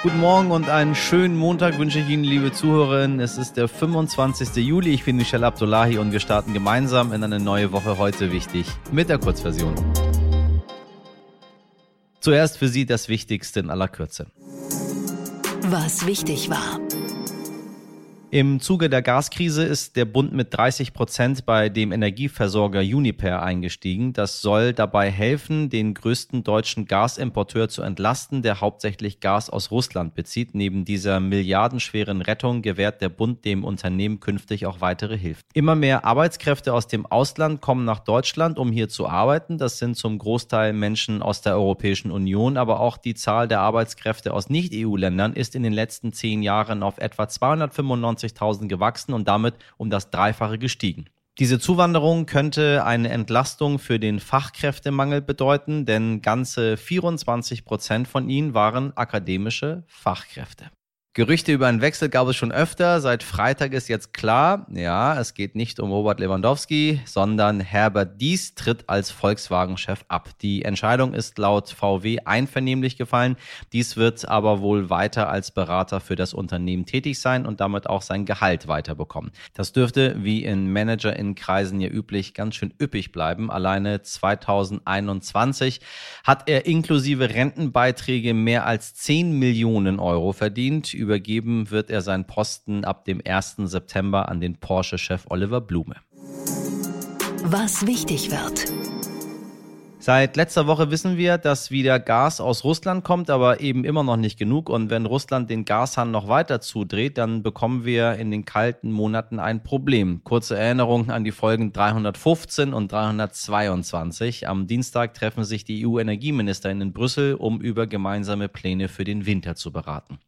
Guten Morgen und einen schönen Montag wünsche ich Ihnen, liebe Zuhörerinnen. Es ist der 25. Juli. Ich bin Michelle Abdullahi und wir starten gemeinsam in eine neue Woche heute wichtig mit der Kurzversion. Zuerst für Sie das Wichtigste in aller Kürze. Was wichtig war. Im Zuge der Gaskrise ist der Bund mit 30 Prozent bei dem Energieversorger Uniper eingestiegen. Das soll dabei helfen, den größten deutschen Gasimporteur zu entlasten, der hauptsächlich Gas aus Russland bezieht. Neben dieser milliardenschweren Rettung gewährt der Bund dem Unternehmen künftig auch weitere Hilfe. Immer mehr Arbeitskräfte aus dem Ausland kommen nach Deutschland, um hier zu arbeiten. Das sind zum Großteil Menschen aus der Europäischen Union, aber auch die Zahl der Arbeitskräfte aus Nicht-EU-Ländern ist in den letzten zehn Jahren auf etwa 295 25.000 gewachsen und damit um das Dreifache gestiegen. Diese Zuwanderung könnte eine Entlastung für den Fachkräftemangel bedeuten, denn ganze 24 Prozent von ihnen waren akademische Fachkräfte. Gerüchte über einen Wechsel gab es schon öfter. Seit Freitag ist jetzt klar, ja, es geht nicht um Robert Lewandowski, sondern Herbert Dies tritt als Volkswagen-Chef ab. Die Entscheidung ist laut VW einvernehmlich gefallen. Dies wird aber wohl weiter als Berater für das Unternehmen tätig sein und damit auch sein Gehalt weiterbekommen. Das dürfte, wie in Manager-in-Kreisen ja üblich, ganz schön üppig bleiben. Alleine 2021 hat er inklusive Rentenbeiträge mehr als 10 Millionen Euro verdient übergeben wird er seinen Posten ab dem 1. September an den Porsche-Chef Oliver Blume. Was wichtig wird. Seit letzter Woche wissen wir, dass wieder Gas aus Russland kommt, aber eben immer noch nicht genug. Und wenn Russland den Gashahn noch weiter zudreht, dann bekommen wir in den kalten Monaten ein Problem. Kurze Erinnerung an die Folgen 315 und 322. Am Dienstag treffen sich die EU-Energieminister in Brüssel, um über gemeinsame Pläne für den Winter zu beraten.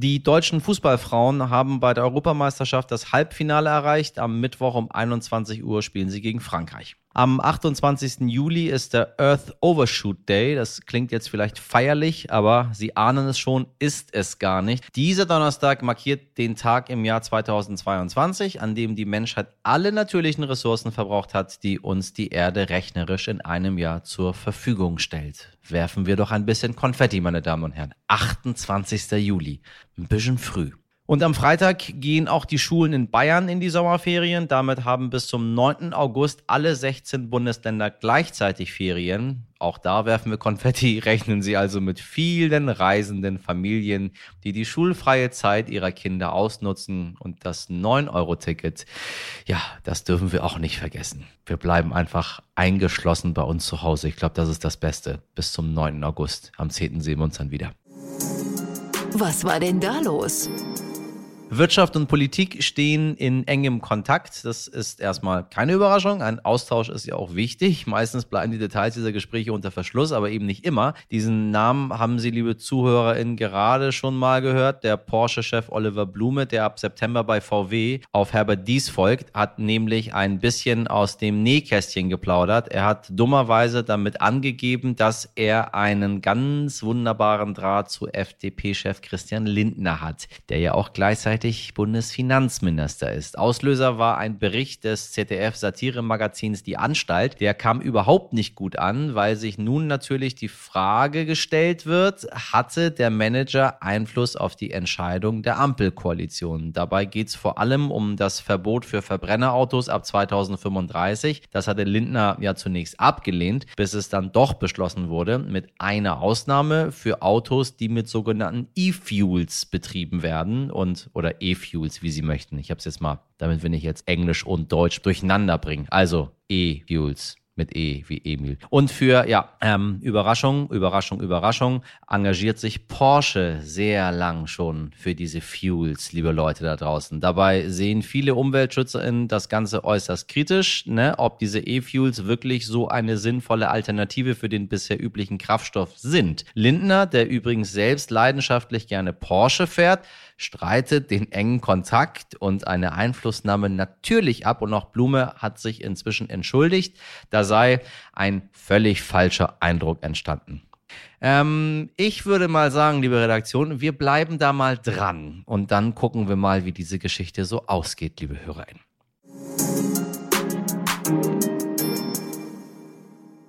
Die deutschen Fußballfrauen haben bei der Europameisterschaft das Halbfinale erreicht. Am Mittwoch um 21 Uhr spielen sie gegen Frankreich. Am 28. Juli ist der Earth Overshoot Day. Das klingt jetzt vielleicht feierlich, aber Sie ahnen es schon, ist es gar nicht. Dieser Donnerstag markiert den Tag im Jahr 2022, an dem die Menschheit alle natürlichen Ressourcen verbraucht hat, die uns die Erde rechnerisch in einem Jahr zur Verfügung stellt. Werfen wir doch ein bisschen Konfetti, meine Damen und Herren. 28. Juli. Ein bisschen früh. Und am Freitag gehen auch die Schulen in Bayern in die Sommerferien. Damit haben bis zum 9. August alle 16 Bundesländer gleichzeitig Ferien. Auch da werfen wir Konfetti, rechnen Sie also mit vielen reisenden Familien, die die schulfreie Zeit ihrer Kinder ausnutzen. Und das 9-Euro-Ticket, ja, das dürfen wir auch nicht vergessen. Wir bleiben einfach eingeschlossen bei uns zu Hause. Ich glaube, das ist das Beste. Bis zum 9. August. Am 10. sehen wir uns dann wieder. Was war denn da los? Wirtschaft und Politik stehen in engem Kontakt. Das ist erstmal keine Überraschung. Ein Austausch ist ja auch wichtig. Meistens bleiben die Details dieser Gespräche unter Verschluss, aber eben nicht immer. Diesen Namen haben Sie, liebe ZuhörerInnen, gerade schon mal gehört. Der Porsche-Chef Oliver Blume, der ab September bei VW auf Herbert Dies folgt, hat nämlich ein bisschen aus dem Nähkästchen geplaudert. Er hat dummerweise damit angegeben, dass er einen ganz wunderbaren Draht zu FDP-Chef Christian Lindner hat, der ja auch gleichzeitig gleichzeitig Bundesfinanzminister ist. Auslöser war ein Bericht des ZDF-Satire-Magazins Die Anstalt. Der kam überhaupt nicht gut an, weil sich nun natürlich die Frage gestellt wird, hatte der Manager Einfluss auf die Entscheidung der Ampelkoalition? Dabei geht es vor allem um das Verbot für Verbrennerautos ab 2035. Das hatte Lindner ja zunächst abgelehnt, bis es dann doch beschlossen wurde, mit einer Ausnahme für Autos, die mit sogenannten E-Fuels betrieben werden und oder oder E-Fuels, wie Sie möchten. Ich habe es jetzt mal, damit wir nicht jetzt Englisch und Deutsch durcheinander bringen. Also E-Fuels mit E wie Emil. Und für, ja, ähm, Überraschung, Überraschung, Überraschung, engagiert sich Porsche sehr lang schon für diese Fuels, liebe Leute da draußen. Dabei sehen viele UmweltschützerInnen das Ganze äußerst kritisch, ne, ob diese E-Fuels wirklich so eine sinnvolle Alternative für den bisher üblichen Kraftstoff sind. Lindner, der übrigens selbst leidenschaftlich gerne Porsche fährt, streitet den engen Kontakt und eine Einflussnahme natürlich ab und auch Blume hat sich inzwischen entschuldigt. Da sei ein völlig falscher Eindruck entstanden. Ähm, ich würde mal sagen, liebe Redaktion, wir bleiben da mal dran und dann gucken wir mal, wie diese Geschichte so ausgeht, liebe HörerInnen.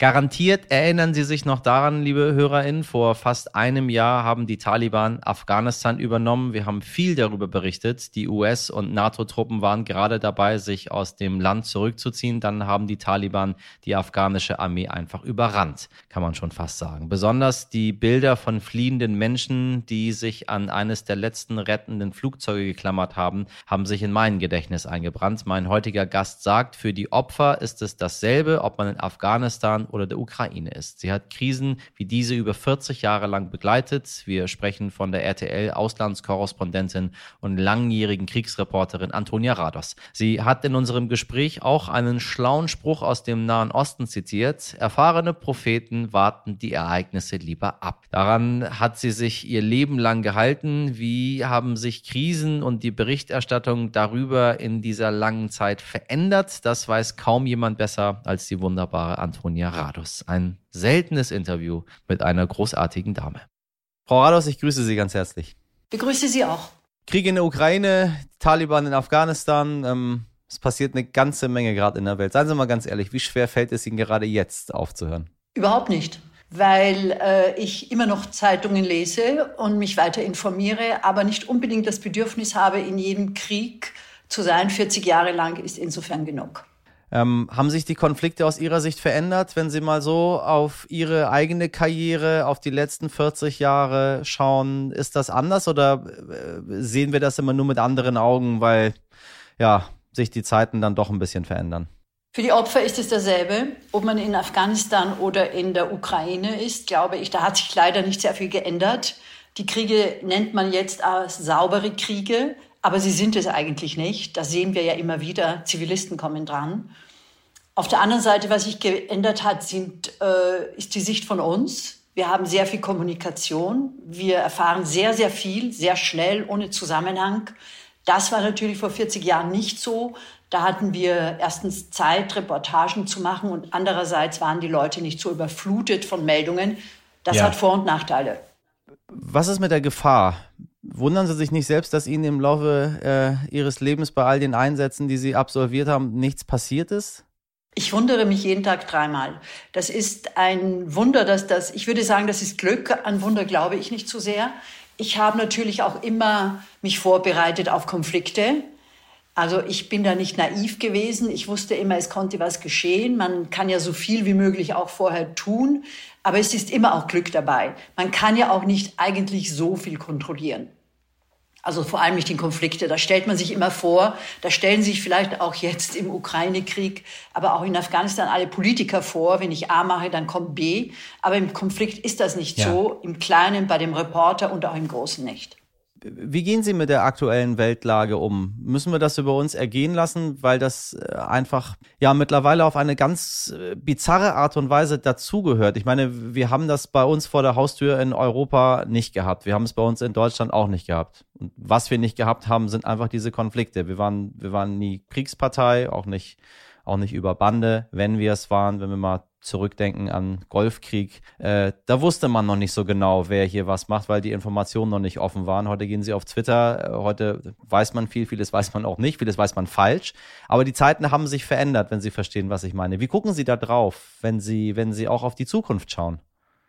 Garantiert erinnern Sie sich noch daran, liebe HörerInnen, vor fast einem Jahr haben die Taliban Afghanistan übernommen. Wir haben viel darüber berichtet. Die US- und NATO-Truppen waren gerade dabei, sich aus dem Land zurückzuziehen. Dann haben die Taliban die afghanische Armee einfach überrannt, kann man schon fast sagen. Besonders die Bilder von fliehenden Menschen, die sich an eines der letzten rettenden Flugzeuge geklammert haben, haben sich in mein Gedächtnis eingebrannt. Mein heutiger Gast sagt, für die Opfer ist es dasselbe, ob man in Afghanistan oder der Ukraine ist. Sie hat Krisen wie diese über 40 Jahre lang begleitet. Wir sprechen von der RTL-Auslandskorrespondentin und langjährigen Kriegsreporterin Antonia Rados. Sie hat in unserem Gespräch auch einen schlauen Spruch aus dem Nahen Osten zitiert. Erfahrene Propheten warten die Ereignisse lieber ab. Daran hat sie sich ihr Leben lang gehalten. Wie haben sich Krisen und die Berichterstattung darüber in dieser langen Zeit verändert? Das weiß kaum jemand besser als die wunderbare Antonia Rados. Ein seltenes Interview mit einer großartigen Dame. Frau Rados, ich grüße Sie ganz herzlich. Begrüße Sie auch. Krieg in der Ukraine, Taliban in Afghanistan. Ähm, es passiert eine ganze Menge gerade in der Welt. Seien Sie mal ganz ehrlich, wie schwer fällt es Ihnen gerade jetzt aufzuhören? Überhaupt nicht, weil äh, ich immer noch Zeitungen lese und mich weiter informiere, aber nicht unbedingt das Bedürfnis habe, in jedem Krieg zu sein. 40 Jahre lang ist insofern genug. Ähm, haben sich die Konflikte aus Ihrer Sicht verändert, wenn Sie mal so auf Ihre eigene Karriere, auf die letzten 40 Jahre schauen? Ist das anders oder äh, sehen wir das immer nur mit anderen Augen, weil ja, sich die Zeiten dann doch ein bisschen verändern? Für die Opfer ist es dasselbe. Ob man in Afghanistan oder in der Ukraine ist, glaube ich, da hat sich leider nicht sehr viel geändert. Die Kriege nennt man jetzt als saubere Kriege, aber sie sind es eigentlich nicht. Das sehen wir ja immer wieder. Zivilisten kommen dran. Auf der anderen Seite, was sich geändert hat, sind, äh, ist die Sicht von uns. Wir haben sehr viel Kommunikation. Wir erfahren sehr, sehr viel, sehr schnell, ohne Zusammenhang. Das war natürlich vor 40 Jahren nicht so. Da hatten wir erstens Zeit, Reportagen zu machen und andererseits waren die Leute nicht so überflutet von Meldungen. Das ja. hat Vor- und Nachteile. Was ist mit der Gefahr? Wundern Sie sich nicht selbst, dass Ihnen im Laufe äh, Ihres Lebens bei all den Einsätzen, die Sie absolviert haben, nichts passiert ist? Ich wundere mich jeden Tag dreimal. Das ist ein Wunder, dass das, ich würde sagen, das ist Glück. An Wunder glaube ich nicht so sehr. Ich habe natürlich auch immer mich vorbereitet auf Konflikte. Also ich bin da nicht naiv gewesen. Ich wusste immer, es konnte was geschehen. Man kann ja so viel wie möglich auch vorher tun. Aber es ist immer auch Glück dabei. Man kann ja auch nicht eigentlich so viel kontrollieren. Also vor allem nicht in Konflikte. Da stellt man sich immer vor, da stellen sich vielleicht auch jetzt im Ukraine-Krieg, aber auch in Afghanistan alle Politiker vor. Wenn ich A mache, dann kommt B. Aber im Konflikt ist das nicht ja. so. Im Kleinen, bei dem Reporter und auch im Großen nicht. Wie gehen Sie mit der aktuellen Weltlage um? Müssen wir das über uns ergehen lassen, weil das äh, einfach ja mittlerweile auf eine ganz äh, bizarre Art und Weise dazugehört? Ich meine, wir haben das bei uns vor der Haustür in Europa nicht gehabt. Wir haben es bei uns in Deutschland auch nicht gehabt. Und was wir nicht gehabt haben, sind einfach diese Konflikte. Wir waren, wir waren nie Kriegspartei, auch nicht, auch nicht über Bande, wenn wir es waren, wenn wir mal zurückdenken an Golfkrieg, äh, da wusste man noch nicht so genau, wer hier was macht, weil die Informationen noch nicht offen waren. Heute gehen sie auf Twitter, äh, heute weiß man viel, vieles weiß man auch nicht, vieles weiß man falsch. Aber die Zeiten haben sich verändert, wenn Sie verstehen, was ich meine. Wie gucken Sie da drauf, wenn Sie, wenn Sie auch auf die Zukunft schauen?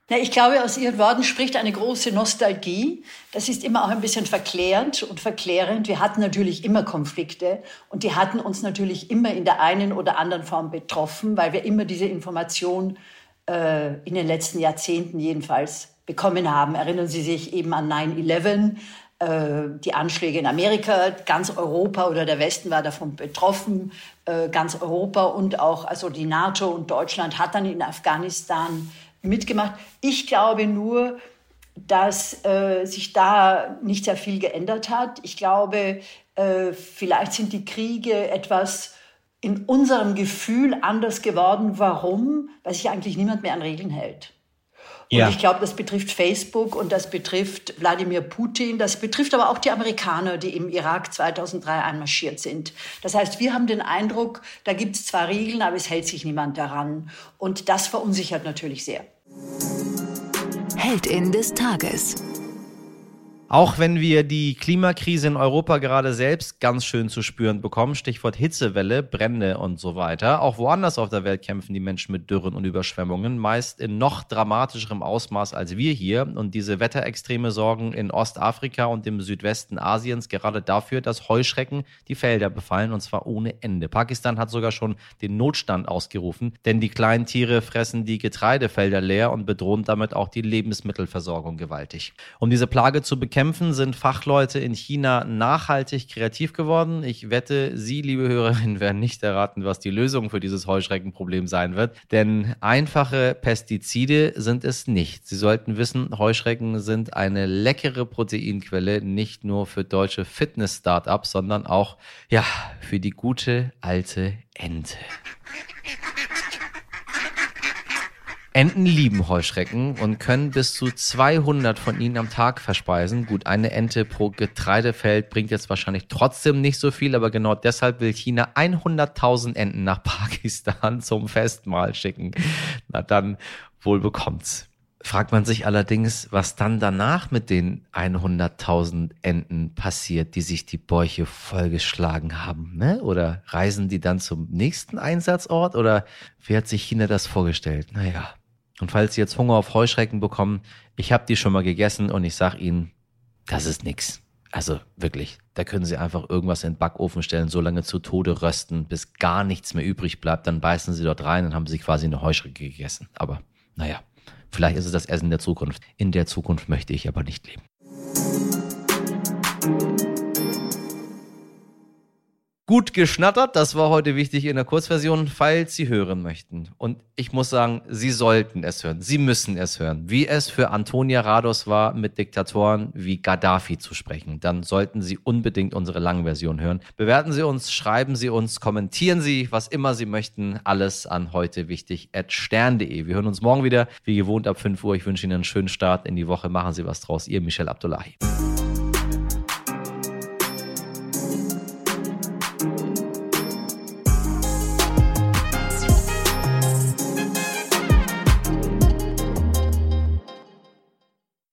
Ja, ich glaube, aus Ihren Worten spricht eine große Nostalgie. Das ist immer auch ein bisschen verklärend und verklärend. Wir hatten natürlich immer Konflikte und die hatten uns natürlich immer in der einen oder anderen Form betroffen, weil wir immer diese Information äh, in den letzten Jahrzehnten jedenfalls bekommen haben. Erinnern Sie sich eben an 9-11, äh, die Anschläge in Amerika, ganz Europa oder der Westen war davon betroffen, äh, ganz Europa und auch also die NATO und Deutschland hat dann in Afghanistan mitgemacht. Ich glaube nur, dass äh, sich da nicht sehr viel geändert hat. Ich glaube, äh, vielleicht sind die Kriege etwas in unserem Gefühl anders geworden. Warum? Weil sich eigentlich niemand mehr an Regeln hält. Und ja. ich glaube, das betrifft Facebook und das betrifft Wladimir Putin, das betrifft aber auch die Amerikaner, die im Irak 2003 einmarschiert sind. Das heißt, wir haben den Eindruck, da gibt es zwar Regeln, aber es hält sich niemand daran. Und das verunsichert natürlich sehr. Heldin des Tages. Auch wenn wir die Klimakrise in Europa gerade selbst ganz schön zu spüren bekommen, Stichwort Hitzewelle, Brände und so weiter, auch woanders auf der Welt kämpfen die Menschen mit Dürren und Überschwemmungen, meist in noch dramatischerem Ausmaß als wir hier. Und diese Wetterextreme sorgen in Ostafrika und im Südwesten Asiens gerade dafür, dass Heuschrecken die Felder befallen und zwar ohne Ende. Pakistan hat sogar schon den Notstand ausgerufen, denn die kleinen Tiere fressen die Getreidefelder leer und bedrohen damit auch die Lebensmittelversorgung gewaltig. Um diese Plage zu bekämpfen, bekämpfen, sind Fachleute in China nachhaltig kreativ geworden. Ich wette, Sie, liebe Hörerinnen, werden nicht erraten, was die Lösung für dieses Heuschreckenproblem sein wird. Denn einfache Pestizide sind es nicht. Sie sollten wissen, Heuschrecken sind eine leckere Proteinquelle, nicht nur für deutsche Fitness-Startups, sondern auch, ja, für die gute alte Ente. Enten lieben Heuschrecken und können bis zu 200 von ihnen am Tag verspeisen. Gut, eine Ente pro Getreidefeld bringt jetzt wahrscheinlich trotzdem nicht so viel, aber genau deshalb will China 100.000 Enten nach Pakistan zum Festmahl schicken. Na dann, wohl bekommt's. Fragt man sich allerdings, was dann danach mit den 100.000 Enten passiert, die sich die Bäuche vollgeschlagen haben, ne? Oder reisen die dann zum nächsten Einsatzort? Oder wie hat sich China das vorgestellt? Naja, und falls Sie jetzt Hunger auf Heuschrecken bekommen, ich habe die schon mal gegessen und ich sag Ihnen, das ist nix. Also wirklich, da können Sie einfach irgendwas in den Backofen stellen, so lange zu Tode rösten, bis gar nichts mehr übrig bleibt. Dann beißen Sie dort rein und haben Sie quasi eine Heuschrecke gegessen. Aber naja, vielleicht ist es das Essen der Zukunft. In der Zukunft möchte ich aber nicht leben. Gut geschnattert, das war heute wichtig in der Kurzversion, falls Sie hören möchten. Und ich muss sagen, Sie sollten es hören, Sie müssen es hören. Wie es für Antonia Rados war, mit Diktatoren wie Gaddafi zu sprechen, dann sollten Sie unbedingt unsere Langversion hören. Bewerten Sie uns, schreiben Sie uns, kommentieren Sie, was immer Sie möchten. Alles an heute wichtig at stern.de. Wir hören uns morgen wieder, wie gewohnt ab 5 Uhr. Ich wünsche Ihnen einen schönen Start in die Woche. Machen Sie was draus. Ihr Michel Abdullahi.